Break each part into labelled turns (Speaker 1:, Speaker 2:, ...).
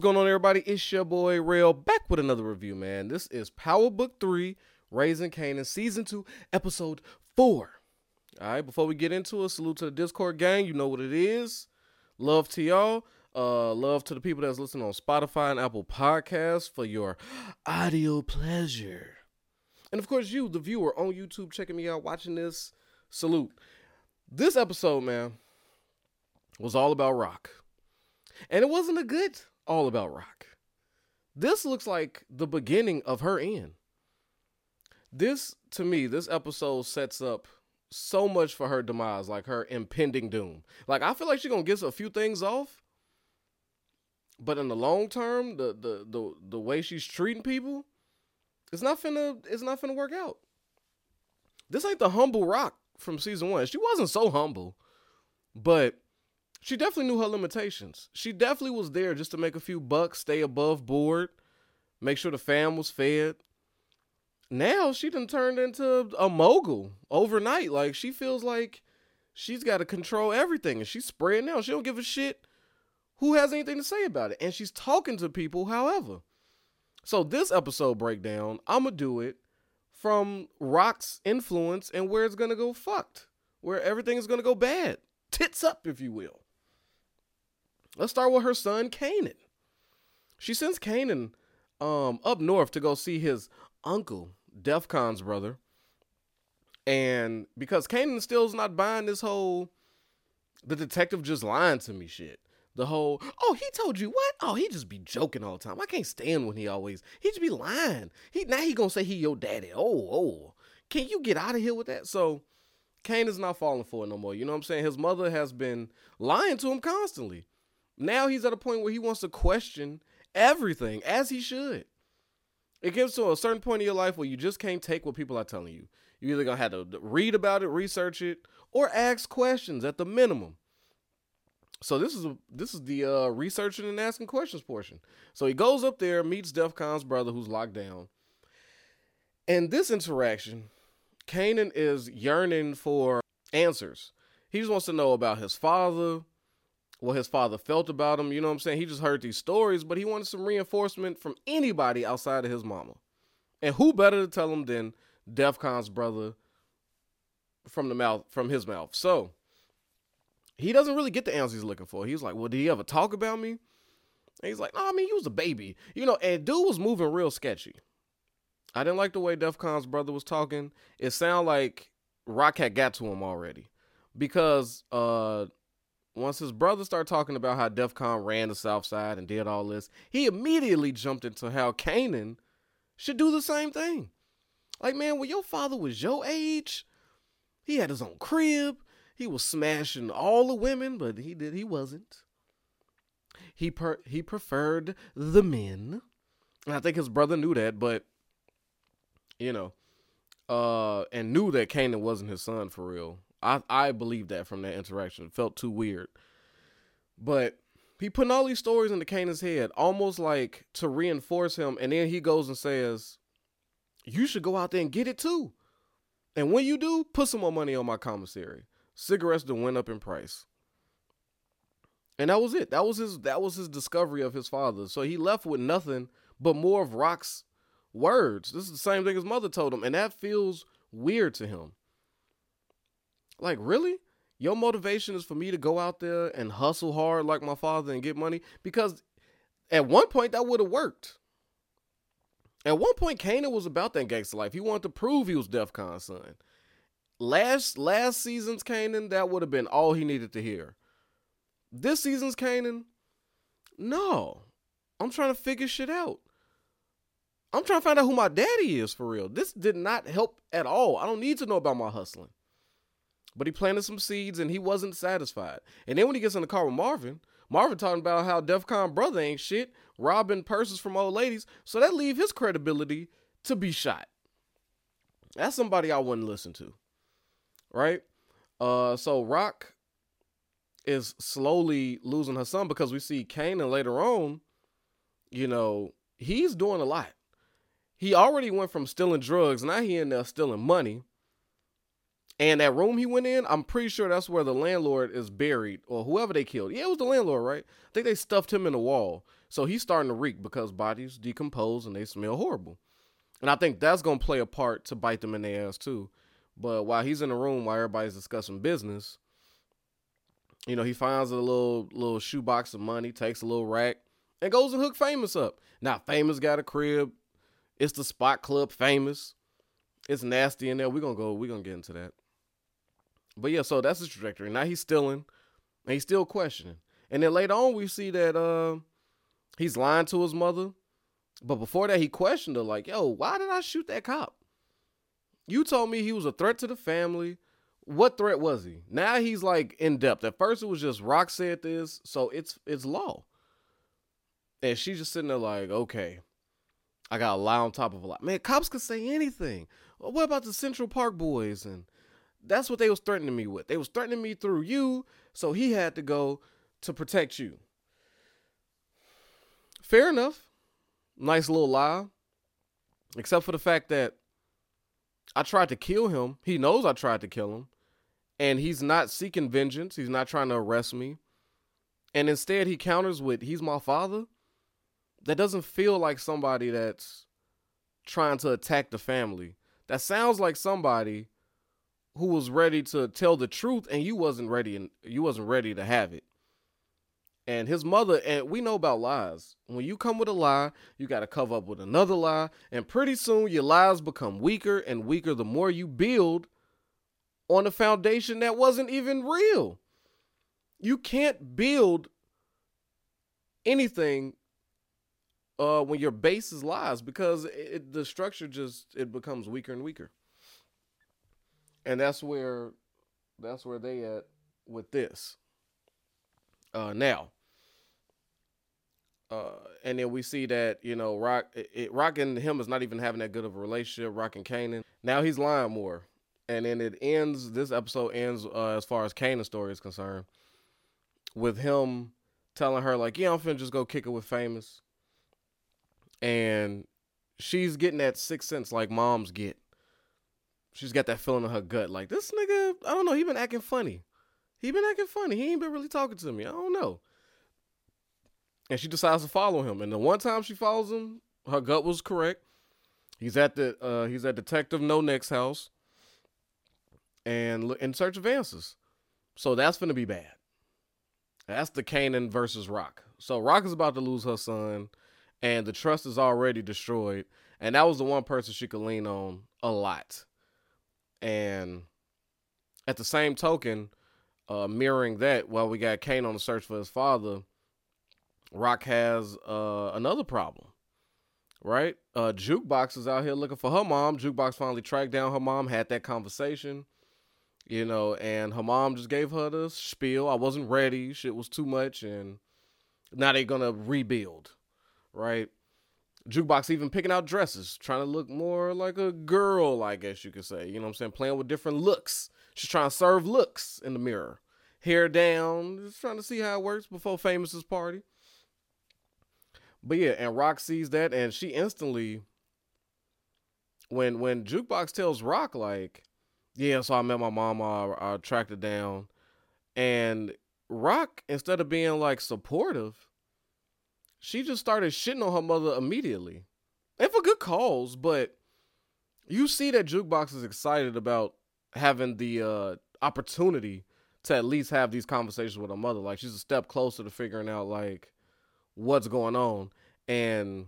Speaker 1: What's going on, everybody? It's your boy Rail back with another review, man. This is Power Book 3, Raising Kanan, Season 2, Episode 4. All right, before we get into it, salute to the Discord gang. You know what it is. Love to y'all. Uh, love to the people that's listening on Spotify and Apple Podcasts for your audio pleasure. And of course, you, the viewer on YouTube, checking me out, watching this. Salute. This episode, man, was all about Raq. And it wasn't a good all about Raq. This looks like the beginning of her end. This, to me, this episode sets up so much for her demise, like her impending doom. Like I feel like she's gonna get a few things off, but in the long term, the the the the way she's treating people, it's not finna it's not finna work out. This ain't the humble Raq from season one. She wasn't so humble, but she definitely knew her limitations. She definitely was there just to make a few bucks, stay above board, make sure the fam was fed. Now she done turned into a mogul overnight. Like she feels like she's got to control everything and she's spreading out. She don't give a shit who has anything to say about it. And she's talking to people, however. So this episode breakdown, I'ma do it from Raq's influence and where it's gonna go fucked. Where everything is gonna go bad. Tits up, if you will. Let's start with her son, Kanan. She sends Kanan um, up north to go see his uncle, Defcon's brother. And because Kanan still's not buying this whole the detective just lying to me shit. The whole, oh, he told you what? Oh, he just be joking all the time. I can't stand when he always he just be lying. He now he gonna say he your daddy. Oh, oh. Can you get out of here with that? So Kane is not falling for it no more. You know what I'm saying? His mother has been lying to him constantly. Now he's at a point where he wants to question everything, as he should. It gets to a certain point in your life where you just can't take what people are telling you. You're either gonna have to read about it, research it, or ask questions at the minimum. So this is a, this is the uh, researching and asking questions portion. So he goes up there, meets Defcon's brother who's locked down. And this interaction, Kanan is yearning for answers. He just wants to know about his father, what his father felt about him. You know what I'm saying? He just heard these stories, but he wanted some reinforcement from anybody outside of his mama. And who better to tell him than Defcon's brother from the mouth from his mouth. So he doesn't really get the answers he's looking for. He's like, Well, did he ever talk about me? And he's like, No, I mean, he was a baby. You know, and dude was moving real sketchy. I didn't like the way Defcon's brother was talking. It sounded like Raq had got to him already. Because uh once his brother started talking about how Defcon ran the South Side and did all this, he immediately jumped into how Kanan should do the same thing. Like, man, when your father was your age, he had his own crib. He was smashing all the women, but he did he wasn't. He per he preferred the men. And I think his brother knew that, but you know, uh, and knew that Kanan wasn't his son for real. I I believe that from that interaction. It felt too weird. But he putting all these stories into Kanan's head, almost like to reinforce him, and then he goes and says, You should go out there and get it too. And when you do, put some more money on my commissary. Cigarettes done went up in price. And that was it. That was his that was his discovery of his father. So he left with nothing but more of Raq's words. This is the same thing his mother told him, and that feels weird to him. Like, really? Your motivation is for me to go out there and hustle hard like my father and get money? Because at one point that would have worked. At one point, Kanan was about that gangster life. He wanted to prove he was Defcon's son. Last last season's Kanan, that would have been all he needed to hear. This season's Kanan, no. I'm trying to figure shit out. I'm trying to find out who my daddy is for real. This did not help at all. I don't need to know about my hustling. But he planted some seeds and he wasn't satisfied. And then when he gets in the car with Marvin, Marvin talking about how Defcon brother ain't shit, robbing purses from old ladies. So that leave his credibility to be shot. That's somebody I wouldn't listen to. Right? Uh so Raq is slowly losing her son because we see Kanan later on, you know, he's doing a lot. He already went from stealing drugs, now he in there stealing money. And that room he went in, I'm pretty sure that's where the landlord is buried or whoever they killed. Yeah, it was the landlord, right? I think they stuffed him in the wall. So he's starting to reek because bodies decompose and they smell horrible. And I think that's gonna play a part to bite them in the ass too. But while he's in the room while everybody's discussing business, you know, he finds a little little shoebox of money, takes a little rack, and goes and hook Famous up. Now Famous got a crib. It's the spot club famous. It's nasty in there. We're gonna go, we're gonna get into that. But yeah, so that's his trajectory. Now he's stealing and he's still questioning. And then later on we see that uh he's lying to his mother. But before that, he questioned her, like, yo, why did I shoot that cop? You told me he was a threat to the family. What threat was he? Now he's like in depth. At first it was just Raq said this, so it's it's law. And she's just sitting there like, okay, I got a lie on top of a lie. Man, cops could say anything. What about the Central Park boys? And that's what they was threatening me with. They was threatening me through you, so he had to go to protect you. Fair enough. Nice little lie. Except for the fact that I tried to kill him. He knows I tried to kill him. And he's not seeking vengeance. He's not trying to arrest me. And instead, he counters with, he's my father. That doesn't feel like somebody that's trying to attack the family. That sounds like somebody who was ready to tell the truth and you wasn't ready and you wasn't ready to have it. And his mother, and we know about lies. When you come with a lie, you got to cover up with another lie. And pretty soon your lies become weaker and weaker the more you build on a foundation that wasn't even real. You can't build anything uh, when your base is lies because it, the structure just it becomes weaker and weaker. And that's where that's where they at with this. Uh, now, uh, and then we see that you know Raq, it, it, Raq and him is not even having that good of a relationship. Raq and Kanan. Now he's lying more, and then it ends. This episode ends uh, as far as Kanan's story is concerned, with him telling her like, "Yeah, I'm finna just go kick it with Famous," and she's getting that sixth sense like moms get. She's got that feeling in her gut, like this nigga. I don't know. He been acting funny. He been acting funny. He ain't been really talking to me. I don't know and she decides to follow him. And the one time she follows him, her gut was correct. He's at the uh, he's at Detective No Neck's house, and in search of answers. So that's gonna be bad. That's the Kanan versus Raq. So Raq is about to lose her son, and the trust is already destroyed. And that was the one person she could lean on a lot. And at the same token, uh, mirroring that, while we got Kane on the search for his father, Raq has uh, another problem, right? Uh, Jukebox is out here looking for her mom. Jukebox finally tracked down her mom, had that conversation, you know, and her mom just gave her the spiel. I wasn't ready. Shit was too much, and now they're gonna rebuild, right? Jukebox even picking out dresses, trying to look more like a girl, I guess you could say. You know what I'm saying? Playing with different looks. She's trying to serve looks in the mirror. Hair down, just trying to see how it works before Famous's party. But yeah, and Raq sees that, and she instantly, when when Jukebox tells Raq like, yeah, so I met my mom, I, I tracked her down, and Raq instead of being like supportive, she just started shitting on her mother immediately, and for good cause. But you see that Jukebox is excited about having the uh, opportunity to at least have these conversations with her mother. Like she's a step closer to figuring out like what's going on and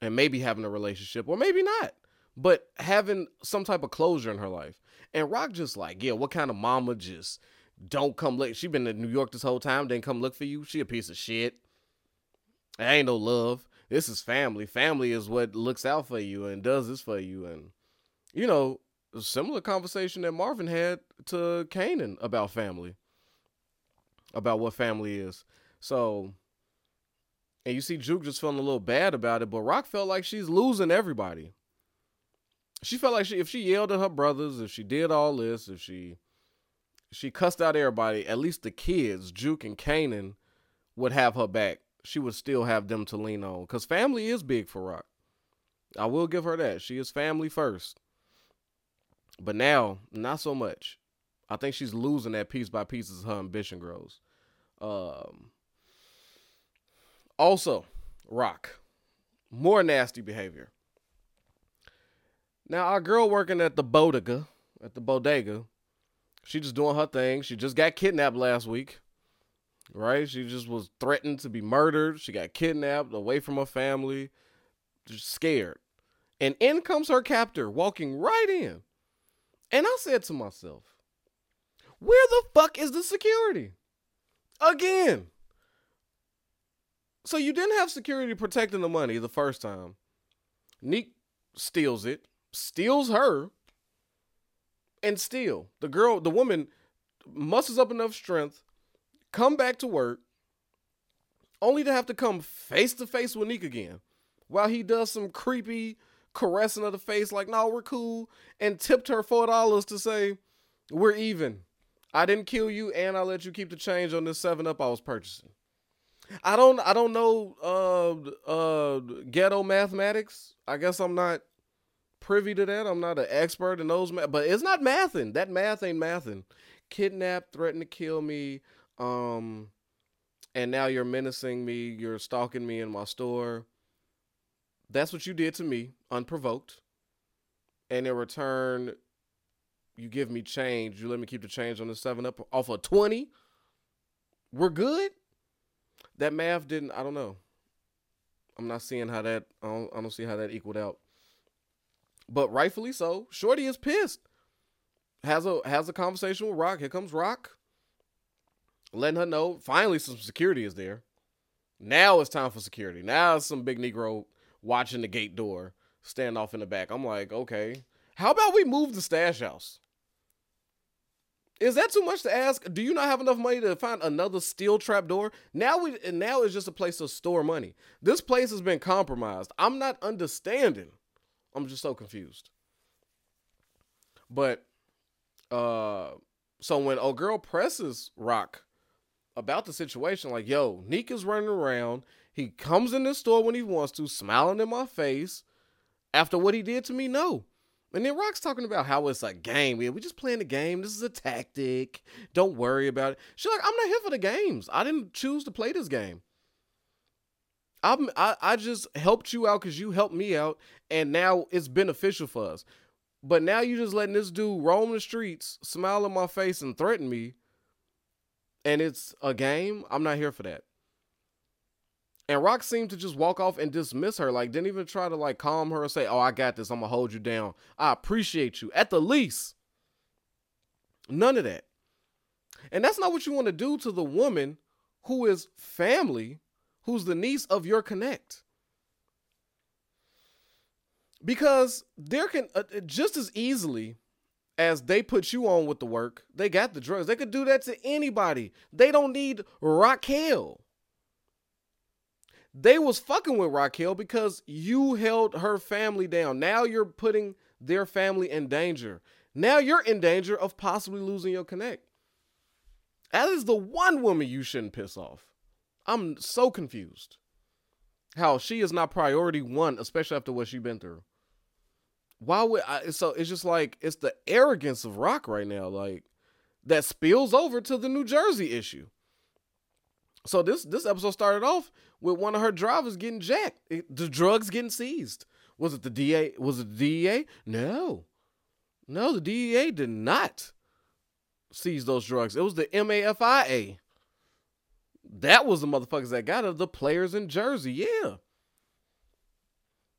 Speaker 1: and maybe having a relationship or maybe not but having some type of closure in her life and Raq just like yeah what kind of mama just don't come look she been in new york this whole time didn't come look for you she a piece of shit I ain't no love this is family family is what looks out for you and does this for you and you know similar conversation that marvin had to kanan about family about what family is so and you see Juke just feeling a little bad about it, but Raq felt like she's losing everybody. She felt like she if she yelled at her brothers, if she did all this, if she she cussed out everybody, at least the kids, Juke and Kanan, would have her back. She would still have them to lean on. Because family is big for Raq. I will give her that. She is family first. But now, not so much. I think she's losing that piece by piece as her ambition grows. Um, Also, Raq. More nasty behavior. Now, our girl working at the bodega, at the bodega, she just doing her thing. She just got kidnapped last week. Right? She just was threatened to be murdered. She got kidnapped away from her family, just scared. And in comes her captor walking right in. And I said to myself, where the fuck is the security? Again. So you didn't have security protecting the money the first time. Neek steals it, steals her, and steal. The girl, the woman musters up enough strength, come back to work, only to have to come face to face with Neek again. While he does some creepy caressing of the face, like, no, we're cool, and tipped her four dollars to say, We're even. I didn't kill you, and I let you keep the change on this seven up I was purchasing. I don't I don't know uh uh ghetto mathematics. I guess I'm not privy to that. I'm not an expert in those math, but it's not mathing. That math ain't mathing. Kidnap, threaten to kill me, um, and now you're menacing me. You're stalking me in my store. That's what you did to me, unprovoked. And in return, you give me change. You let me keep the change on the seven up off of twenty. We're good. That math didn't. I don't know. I'm not seeing how that. I don't, I don't see how that equaled out. But rightfully so. Shorty is pissed. Has a has a conversation with Raq. Here comes Raq. Letting her know finally some security is there. Now it's time for security. Now some big Negro watching the gate door, stand off in the back. I'm like, okay. How about we move the stash house? Is that too much to ask? Do you not have enough money to find another steel trap door? Now we now it's just a place to store money. This place has been compromised. I'm not understanding. I'm just so confused. But uh so when old girl presses Raq about the situation, like, yo, Neek is running around. He comes in the store when he wants to, smiling in my face. After what he did to me, no. And then Raq's talking about how it's a game. We just playing the game. This is a tactic. Don't worry about it. She's like, I'm not here for the games. I didn't choose to play this game. I'm, I, I just helped you out because you helped me out, and now it's beneficial for us. But now you just letting this dude roam the streets, smile in my face, and threaten me, and it's a game. I'm not here for that. And Raq seemed to just walk off and dismiss her, like didn't even try to like calm her or say, "Oh, I got this. I'm gonna hold you down. I appreciate you." At the least, none of that. And that's not what you want to do to the woman who is family who's the niece of your connect. Because there can uh, just as easily as they put you on with the work, they got the drugs. They could do that to anybody. They don't need Raquel. They was fucking with Raquel because you held her family down. Now you're putting their family in danger. Now you're in danger of possibly losing your connect. That is the one woman you shouldn't piss off. I'm so confused. How she is not priority one, especially after what she's been through. Why would I? So it's just like it's the arrogance of Raq right now, like that spills over to the New Jersey issue. So this this episode started off with one of her drivers getting jacked, it, the drugs getting seized. Was it the DA? Was it the DEA? No, no, the DEA did not seize those drugs. It was the MAFIA. That was the motherfuckers that got it. The players in Jersey, yeah.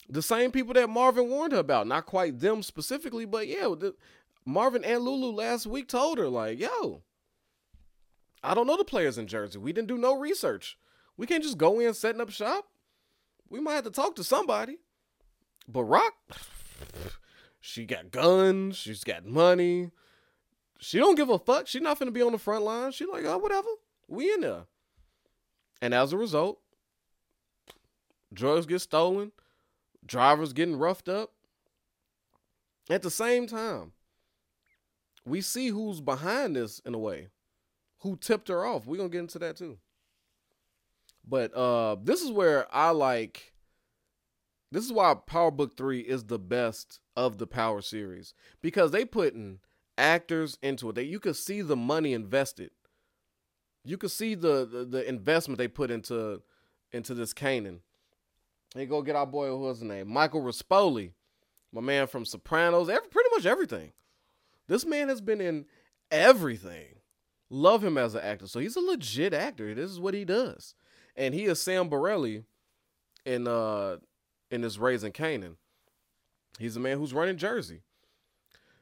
Speaker 1: The same people that Marvin warned her about. Not quite them specifically, but yeah, the, Marvin and Lulu last week told her, like, yo, I don't know the players in Jersey. We didn't do no research. We can't just go in setting up shop. We might have to talk to somebody. But Raq, she got guns. She's got money. She don't give a fuck. She's not finna be on the front line. She like, oh, whatever. We in there. And as a result, drugs get stolen, drivers getting roughed up. At the same time, we see who's behind this in a way, who tipped her off. We're going to get into that too. But uh this is where I like this is why Power Book 3 is the best of the Power series because they putting actors into it. That you could see the money invested you could see the, the, the investment they put into into this Kanan. They go get our boy, who was his name? Michael Rispoli, my man from Sopranos, every, pretty much everything. This man has been in everything. Love him as an actor. So he's a legit actor. This is what he does. And he is Sam Borelli in uh in this Raising Kanan. He's a man who's running Jersey.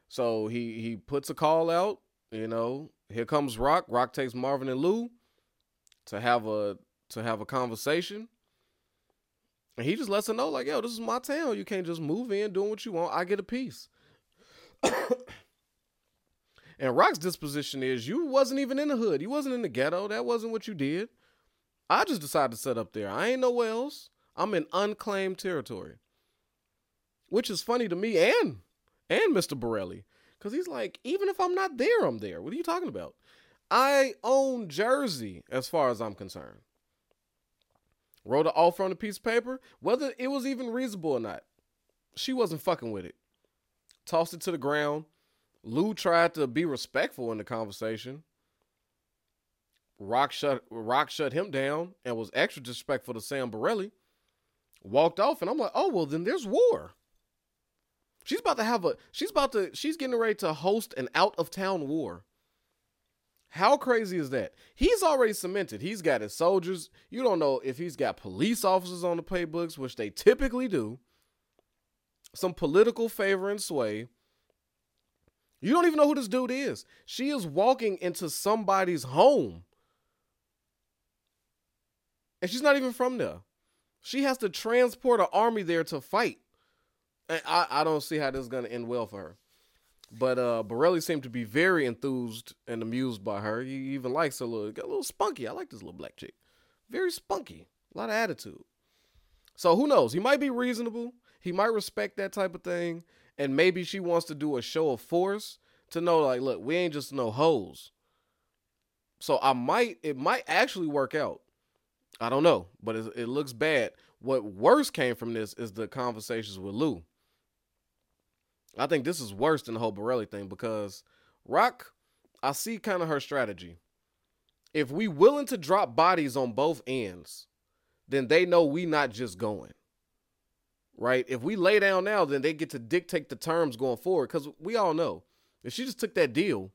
Speaker 1: So he he puts a call out, you know, here comes Raq. Raq takes Marvin and Lou to have a to have a conversation. And he just lets her know, like, yo, this is my town. You can't just move in doing what you want. I get a piece. and Raq's disposition is you wasn't even in the hood. You wasn't in the ghetto. That wasn't what you did. I just decided to set up there. I ain't nowhere else. I'm in unclaimed territory. Which is funny to me and and Mr. Borelli. Cause he's like, even if I'm not there, I'm there. What are you talking about? I own Jersey as far as I'm concerned. Wrote an offer on a piece of paper, whether it was even reasonable or not. She wasn't fucking with it. Tossed it to the ground. Lou tried to be respectful in the conversation. Raq shut Raq shut him down and was extra disrespectful to Sam Borelli. Walked off, and I'm like, oh well, then there's war. She's about to have a she's about to she's getting ready to host an out of town war. How crazy is that? He's already cemented. He's got his soldiers. You don't know if he's got police officers on the playbooks, which they typically do. Some political favor and sway. You don't even know who this dude is. She is walking into somebody's home. And she's not even from there. She has to transport an army there to fight. I, I don't see how this is going to end well for her. But uh, Borelli seemed to be very enthused and amused by her. He even likes her little, got a little spunky. I like this little black chick. Very spunky, a lot of attitude. So who knows? He might be reasonable. He might respect that type of thing, and maybe she wants to do a show of force to know, like, look, we ain't just no hoes. So I might, it might actually work out. I don't know, but it looks bad. What worse came from this is the conversations with Lou. I think this is worse than the whole Borelli thing because Raq, I see kind of her strategy. If we willing to drop bodies on both ends, then they know we not just going. Right? If we lay down now, then they get to dictate the terms going forward. Because we all know if she just took that deal,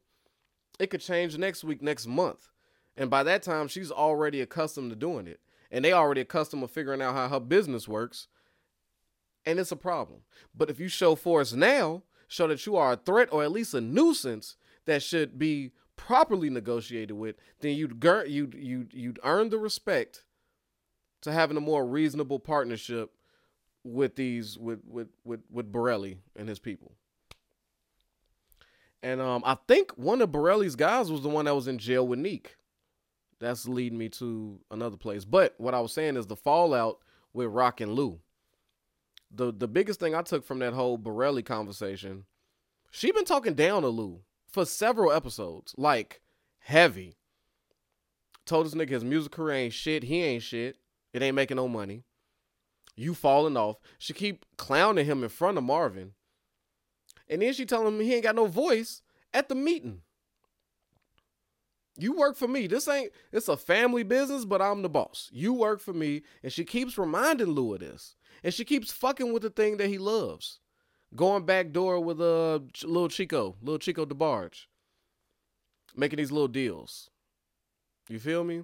Speaker 1: it could change next week, next month. And by that time, she's already accustomed to doing it. And they already accustomed to figuring out how her business works and it's a problem. But if you show force now, show that you are a threat or at least a nuisance that should be properly negotiated with, then you'd you'd you'd you'd earn the respect to having a more reasonable partnership with these with with with with Borelli and his people. And um, I think one of Borelli's guys was the one that was in jail with Neek. That's leading me to another place. But what I was saying is the fallout with Raq and Lou the the biggest thing I took from that whole Borelli conversation, she been talking down to Lou for several episodes, like heavy. Told this nigga his music career ain't shit. He ain't shit. It ain't making no money. You falling off. She keep clowning him in front of Marvin. And then she telling him he ain't got no voice at the meeting. You work for me. This ain't it's a family business, but I'm the boss. You work for me. And she keeps reminding Lou of this. And she keeps fucking with the thing that he loves. Going back door with a uh, little Chico, little Chico DeBarge. Making these little deals. You feel me?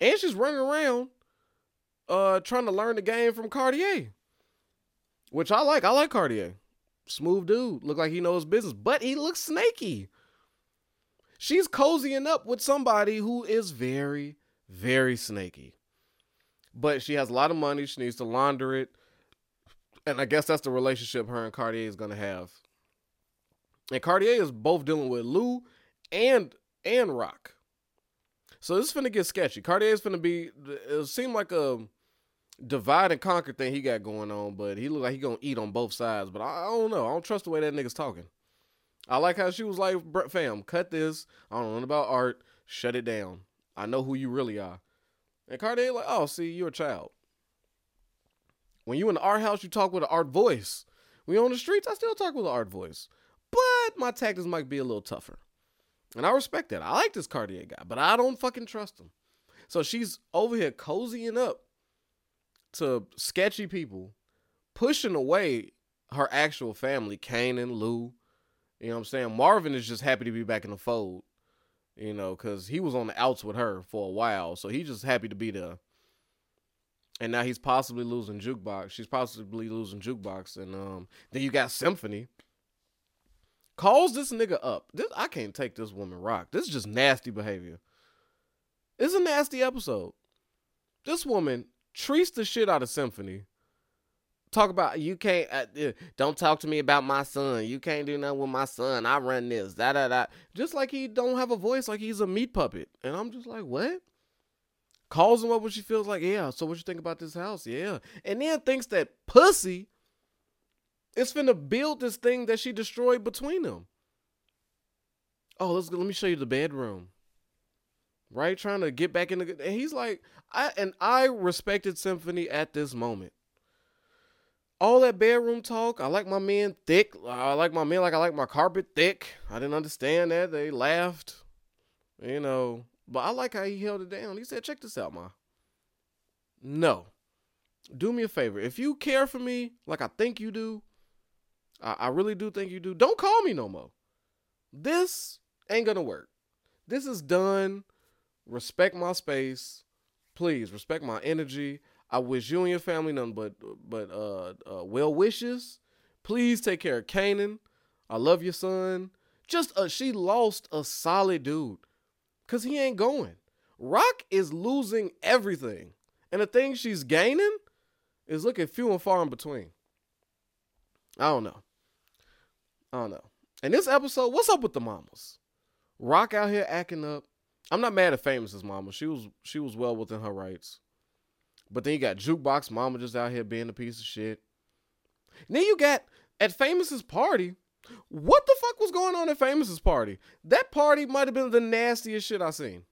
Speaker 1: And she's running around uh trying to learn the game from Cartier. Which I like. I like Cartier. Smooth dude. Look like he knows business, but he looks snaky. She's cozying up with somebody who is very, very snaky but she has a lot of money. She needs to launder it. And I guess that's the relationship her and Cartier is gonna have. And Cartier is both dealing with Lou and and Rock. So this is going to get sketchy. Cartier is going to be it seemed like a divide and conquer thing he got going on, but he look like he gonna eat on both sides. But I, I don't know. I don't trust the way that nigga's talking. I like how she was like, fam, cut this. I don't know about art. Shut it down. I know who you really are. And Cartier like, oh, see, you're a child. When you in the art house, you talk with an art voice. When you on the streets, I still talk with an art voice. But my tactics might be a little tougher. And I respect that. I like this Cartier guy, but I don't fucking trust him. So she's over here cozying up to sketchy people pushing away her actual family, Kanan, Lou. You know what I'm saying? Marvin is just happy to be back in the fold. You know, because he was on the outs with her for a while. So he's just happy to be there. And now he's possibly losing jukebox. She's possibly losing jukebox. And um, then you got Symphony. Calls this nigga up. This I can't take this woman Raq. This is just nasty behavior. It's a nasty episode. This woman treats the shit out of Symphony talk about you can't uh, uh, don't talk to me about my son. You can't do nothing with my son. I run this. Da da da. Just like he don't have a voice, like he's a meat puppet. And I'm just like, what? Calls him up when she feels like, yeah. So what you think about this house? Yeah. And then thinks that pussy is finna build this thing that she destroyed between them. Oh, let's let me show you the bedroom. Right, trying to get back in the. And he's like, I and I respected Symphony at this moment all that bedroom talk. I like my men thick. I like my men like I like my carpet thick. I didn't understand that. They laughed, you know. But I like how he held it down. He said, "Check this out, ma. No, do me a favor. If you care for me like I think you do, I, I really do think you do. Don't call me no more. This ain't gonna work. This is done. Respect my space, please. Respect my energy. I wish you and your family nothing but but uh, uh, well wishes. Please take care of Kanan. I love your son. Just uh, she lost a solid dude, cause he ain't going. Raq is losing everything, and the thing she's gaining is looking few and far in between. I don't know. I don't know. In this episode, what's up with the mamas? Raq out here acting up. I'm not mad at Famous's mama. She was she was well within her rights. But then you got Jukebox Mama just out here being a piece of shit. And then you got at Famous's party. What the fuck was going on at Famous's party? That party might have been the nastiest shit I seen.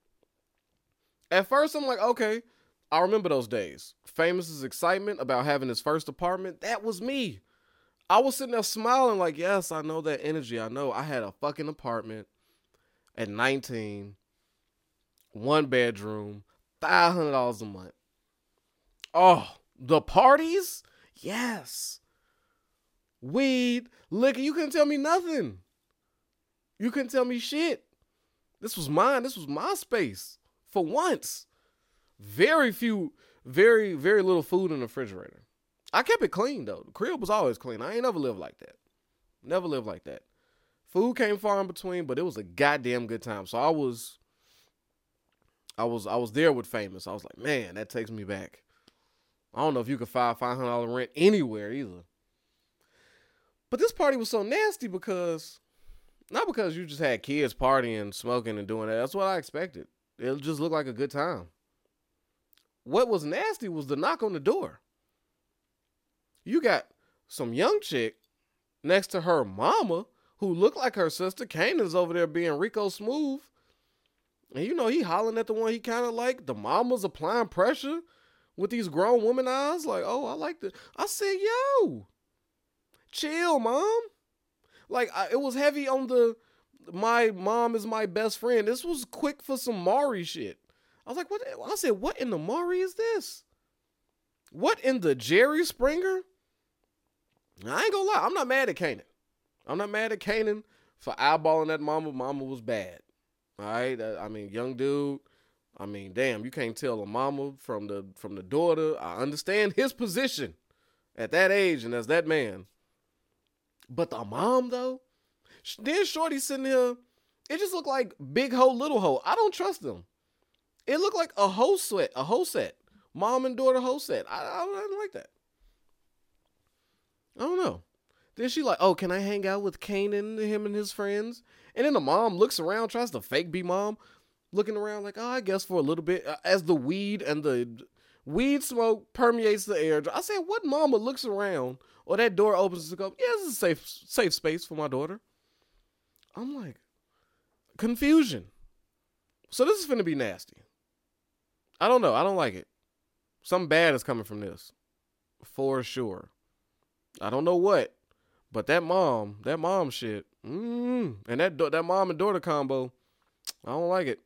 Speaker 1: At first, I'm like, okay, I remember those days. Famous's excitement about having his first apartment, that was me. I was sitting there smiling, like, yes, I know that energy. I know I had a fucking apartment at 19, one bedroom, $500 a month. Oh, the parties? Yes. Weed, liquor, you couldn't tell me nothing. You couldn't tell me shit. This was mine. This was my space. For once. Very few, very, very little food in the refrigerator. I kept it clean though. The crib was always clean. I ain't never lived like that. Never lived like that. Food came far in between, but it was a goddamn good time. So I was I was I was there with famous. I was like, man, that takes me back. I don't know if you could file five hundred dollar rent anywhere either. But this party was so nasty because not because you just had kids partying, smoking, and doing that. That's what I expected. It just looked like a good time. What was nasty was the knock on the door. You got some young chick next to her mama who looked like her sister. Kanan's over there being Rico Smooth. And you know, he hollering at the one he kind of like. The mama's applying pressure with these grown woman eyes. Like, oh, I like the. I said, yo, chill, mom. Like, I, it was heavy on the. My mom is my best friend. This was quick for some Maury shit. I was like, what? I said, what in the Maury is this? What in the Jerry Springer? I ain't gonna lie, I'm not mad at Kanan. I'm not mad at Kanan for eyeballing that mama. Mama was bad. All right, I mean, young dude I mean, damn, you can't tell a mama from the from the daughter. I understand his position at that age and as that man. But the mom though, then Shorty sitting here, it just looked like big hoe, little hoe. I don't trust them. It looked like a hoe set, a hoe set, mom and daughter hoe set. I, I, I don't like that. I don't know. Then she like, oh, can I hang out with Kanan, him and his friends? And then the mom looks around, tries to fake be mom looking around like, oh, I guess for a little bit, uh, as the weed and the weed smoke permeates the air. I said, what mama looks around or that door opens to go, yeah, this is a safe, safe space for my daughter. I'm like, confusion. So this is gonna be nasty. I don't know. I don't like it. Something bad is coming from this, for sure. I don't know what, but that mom, that mom shit, mm, and that that mom and daughter combo, I don't like it.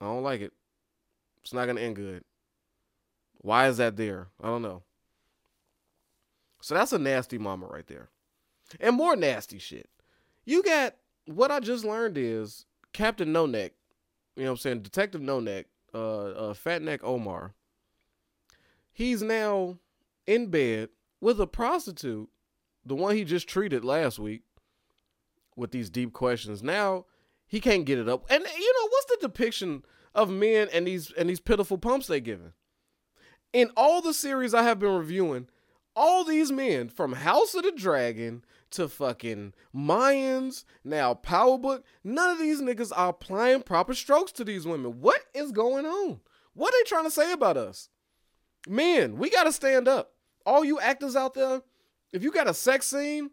Speaker 1: I don't like it. It's not gonna end good. Why is that there? I don't know. So that's a nasty mama right there. And more nasty shit. You got what I just learned is Captain No Neck, you know what I'm saying? Detective No Neck, uh, uh Fat Neck Omar. He's now in bed with a prostitute, the one he just treated last week with these deep questions. Now he can't get it up. And you the depiction of men and these and these pitiful pumps they giving? In all the series I have been reviewing, all these men from House of the Dragon to fucking Mayans, now Power Book, none of these niggas are applying proper strokes to these women. What is going on? What are they trying to say about us? Men, we gotta stand up. All you actors out there, if you got a sex scene,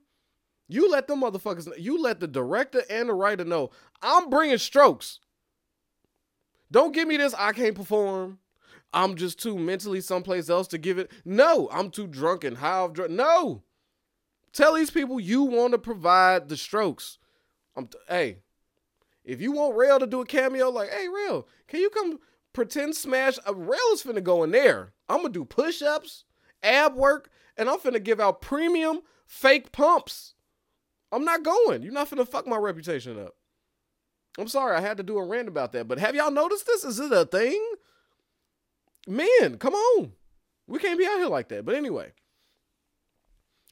Speaker 1: you let them motherfuckers, you let the director and the writer know, I'm bringing strokes. Don't give me this, I can't perform. I'm just too mentally someplace else to give it. No, I'm too drunk and high off drug. No. Tell these people you want to provide the strokes. I'm t- hey, if you want Rail to do a cameo, like, hey, Rail, can you come pretend smash? Uh, Rail is finna go in there. I'm gonna do push ups, ab work, and I'm finna give out premium fake pumps. I'm not going. You're not finna fuck my reputation up. I'm sorry, I had to do a rant about that. But have y'all noticed this? Is it a thing? Man, come on. We can't be out here like that. But anyway.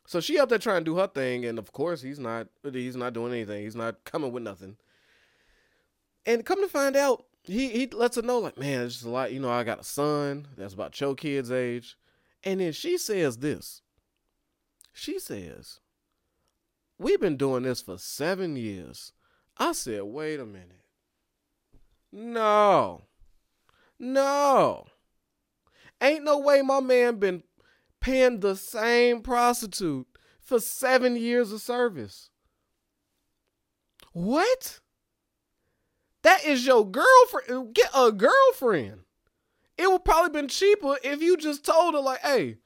Speaker 1: So she up there trying to do her thing, and of course he's not he's not doing anything. He's not coming with nothing. And come to find out, he he lets her know, like, man, it's just a lot, you know, I got a son that's about your kid's age. And then she says this. She says, We've been doing this for seven years. I said, wait a minute. No. No. Ain't no way my man been paying the same prostitute for seven years of service. What? That is your girlfriend. Get a girlfriend. It would probably been cheaper if you just told her, like, hey,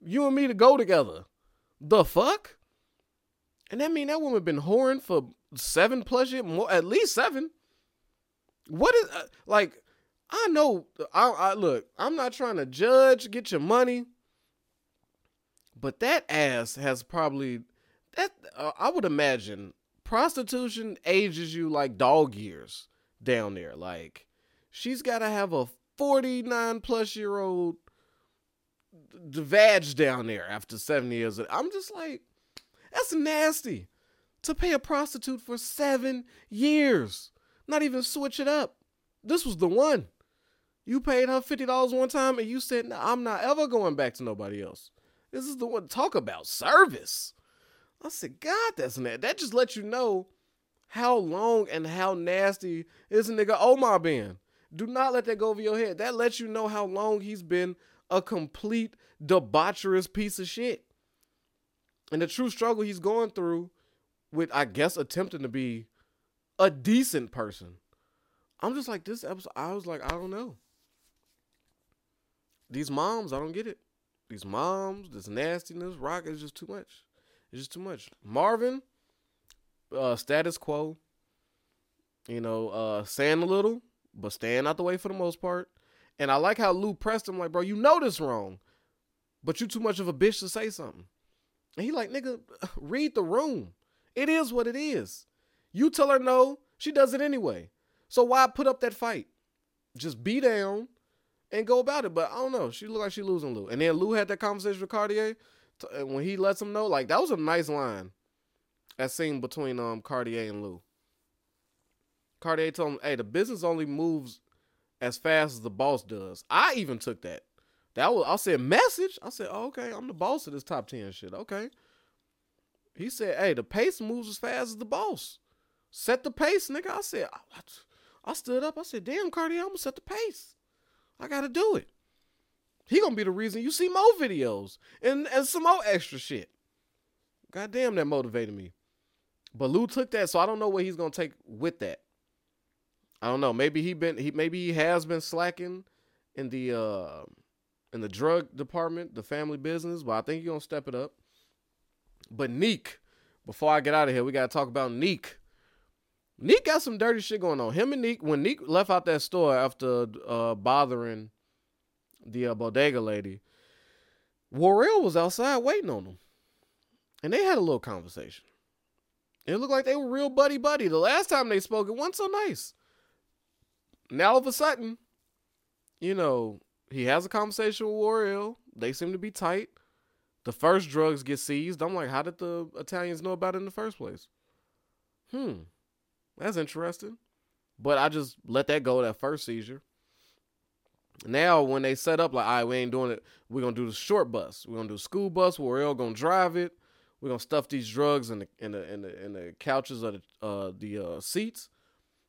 Speaker 1: you and me to go together. The fuck? And that mean that woman been whoring for seven plus years, more at least seven. What is uh, like? I know. I, I look. I'm not trying to judge. Get your money, but that ass has probably that. Uh, I would imagine prostitution ages you like dog years down there. Like she's got to have a 49 plus year old vag down there after seven years. I'm just like, that's nasty. To pay a prostitute for seven years, not even switch it up. This was the one. You paid her fifty dollars one time, and you said, nah, "I'm not ever going back to nobody else." This is the one. Talk about service. I said, God, that's that. That just lets you know how long and how nasty this nigga Omar been. Do not let that go over your head. That lets you know how long he's been a complete debaucherous piece of shit. And the true struggle he's going through with, I guess, attempting to be a decent person. I'm just like, this episode, I was like, I don't know. These moms, I don't get it. These moms, this nastiness, Raq is just too much. It's just too much. Marvin, uh, status quo. You know, uh, saying a little, but staying out the way for the most part. And I like how Lou pressed him, like, bro, you know this wrong, but you too much of a bitch to say something. And he like, nigga, read the room. It is what it is. You tell her no, she does it anyway. So why put up that fight? Just be down and go about it. But I don't know. She looked like she losing Lou. And then Lou had that conversation with Cartier when he lets him know. Like that was a nice line. That scene between um Cartier and Lou. Cartier told him, "Hey, the business only moves as fast as the boss does. I even took that. That was I said message. I said, oh, okay, I'm the boss of this top ten shit. Okay. He said, hey, the pace moves as fast as the boss. Set the pace, nigga. I said, I, I stood up. I said, damn, Cartier, I'm gonna set the pace. I gotta do it. He gonna be the reason you see more videos and, and some more extra shit. God damn, that motivated me. But Lou took that, so I don't know what he's gonna take with that. I don't know. Maybe he been he maybe he has been slacking in the uh in the drug department, the family business, but I think he's gonna step it up. But Neek, before I get out of here, we gotta talk about Neek. Neek got some dirty shit going on. Him and Neek, when Neek left out that store after uh, bothering the uh, bodega lady, Warrell was outside waiting on them. And they had a little conversation. It looked like they were real buddy buddy. The last time they spoke, it wasn't so nice. Now all of a sudden, you know, he has a conversation with Warrell. They seem to be tight. The first drugs get seized. I'm like, how did the Italians know about it in the first place? Hmm. That's interesting. But I just let that go, that first seizure. Now, when they set up, like, all right, we ain't doing it. We're going to do the short bus. We're going to do school bus. All going to drive it. We're going to stuff these drugs in the, in the, in the, in the couches of the, uh, the uh, seats,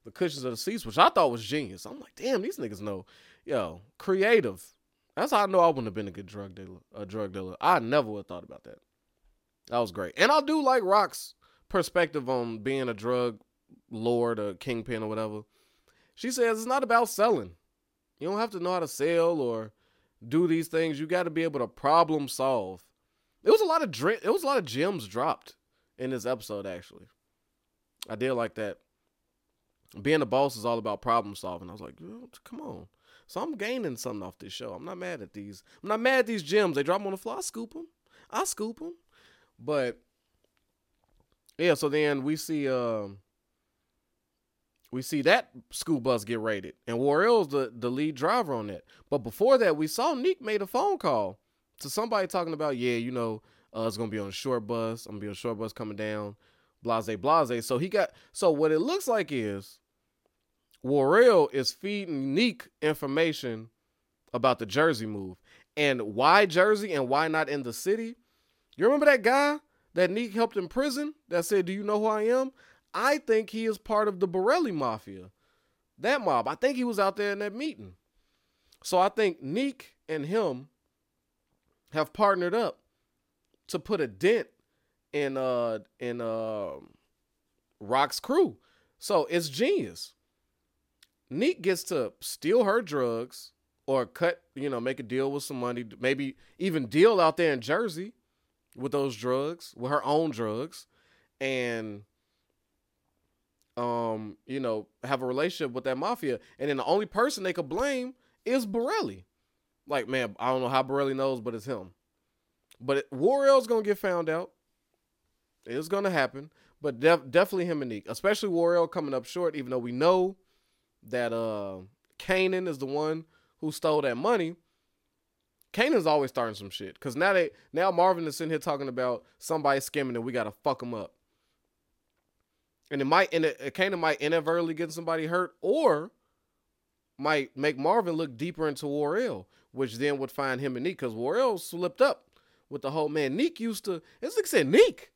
Speaker 1: the cushions of the seats, which I thought was genius. I'm like, damn, these niggas know. Yo, creative. That's how I know I wouldn't have been a good drug dealer. A drug dealer. I never would have thought about that. That was great. And I do like Raq's perspective on being a drug lord or kingpin or whatever. She says it's not about selling. You don't have to know how to sell or do these things. You got to be able to problem solve. It was a lot of dr- it was a lot of gems dropped in this episode actually. I did like that. Being a boss is all about problem solving. I was like, come on. So I'm gaining something off this show. I'm not mad at these. I'm not mad at these gems. They drop them on the floor. I scoop them. I scoop them. But yeah, so then we see um we see that school bus get raided, and Warrell's the the lead driver on that. But before that, we saw Neek made a phone call to somebody talking about, yeah, you know, uh, it's gonna be on a short bus. I'm gonna be on a short bus coming down, blase blase. So he got so what it looks like is Warrell is feeding Neek information about the Jersey move and why Jersey and why not in the city. You remember that guy that Neek helped in prison that said, "Do you know who I am?" I think he is part of the Borelli Mafia, that mob. I think he was out there in that meeting. So I think Neek and him have partnered up to put a dent in uh in uh Raq's crew. So it's genius. Neek gets to steal her drugs or cut, you know, make a deal with some money, maybe even deal out there in Jersey with those drugs, with her own drugs, and um, you know, have a relationship with that mafia. And then the only person they could blame is Borelli. Like, man, I don't know how Borelli knows, but it's him. But it, Warrell's gonna get found out. It's gonna happen. But def- definitely him and Neek, especially Warrell coming up short, even though we know that uh Kanan is the one who stole that money. Kanan's always starting some shit. Cause now they now Marvin is sitting here talking about somebody skimming and we gotta fuck him up and it might and it, kind of might inadvertently get somebody hurt or might make Marvin look deeper into Warrell, which then would find him and Neek because Warrell slipped up with the whole man. Neek used to, it's like said Neek.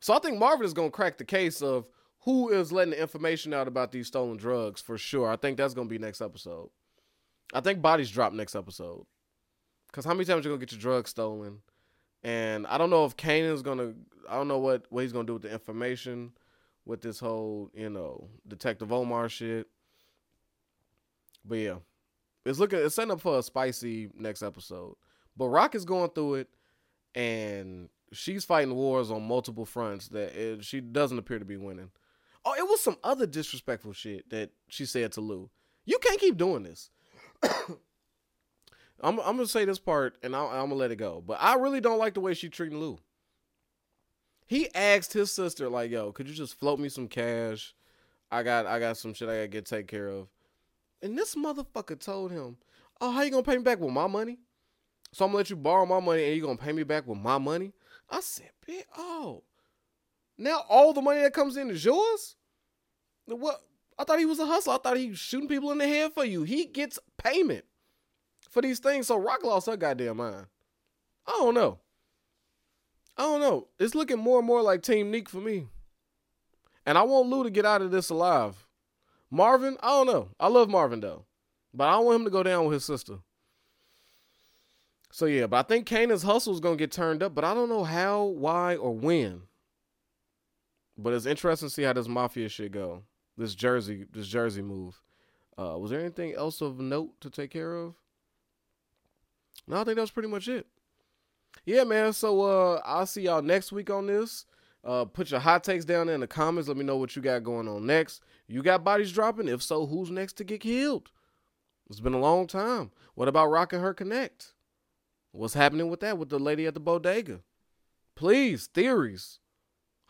Speaker 1: So I think Marvin is gonna crack the case of who is letting the information out about these stolen drugs for sure. I think that's gonna be next episode. I think bodies drop next episode. Cause how many times you gonna get your drugs stolen? And I don't know if Kanan's gonna I don't know what, what he's gonna do with the information with this whole, you know, Detective Omar shit. But yeah, it's looking, it's setting up for a spicy next episode. But Raq is going through it, and she's fighting wars on multiple fronts that it, she doesn't appear to be winning. Oh, it was some other disrespectful shit that she said to Lou. You can't keep doing this. I'm, I'm gonna say this part, and i I'm gonna let it go. But I really don't like the way she treating Lou. He asked his sister, like, yo, could you just float me some cash? I got I got some shit I gotta get take care of. And this motherfucker told him, Oh, how you gonna pay me back with my money? So I'm gonna let you borrow my money and you gonna pay me back with my money? I said, oh. Now all the money that comes in is yours? What I thought he was a hustler. I thought he was shooting people in the head for you. He gets payment for these things. So Raq lost her goddamn mind. I don't know. I don't know. It's looking more and more like Team Neek for me. And I want Lou to get out of this alive. Marvin, I don't know. I love Marvin though. But I don't want him to go down with his sister. So yeah, but I think Kanan's hustle is gonna get turned up, but I don't know how, why, or when. But it's interesting to see how this mafia shit go. This Jersey, this Jersey move. Uh, was there anything else of note to take care of? No, I think that was pretty much it yeah, man. So uh, I'll see y'all next week on this. Uh, put your hot takes down in the comments. Let me know what you got going on next. You got bodies dropping? If so, who's next to get killed? It's been a long time. What about Rocking Her Connect? What's happening with that with the lady at the bodega? Please, theories,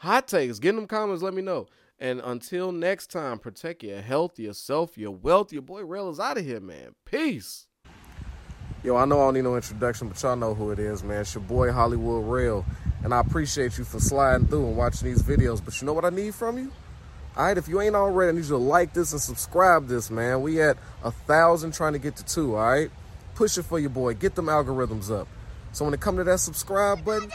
Speaker 1: hot takes, get in them comments, let me know. And until next time, protect your health, yourself, your wealth. Your boy Rail is out of here, man. Peace. Yo, I know I don't need no introduction, but y'all know who it is, man. It's your boy Hollywood Rail. And I appreciate you for sliding through and watching these videos. But you know what I need from you? All right, if you ain't already, I need you to like this and subscribe this, man. We at a thousand trying to get to two, all right? Push it for your boy. Get them algorithms up. So when it come to that subscribe button,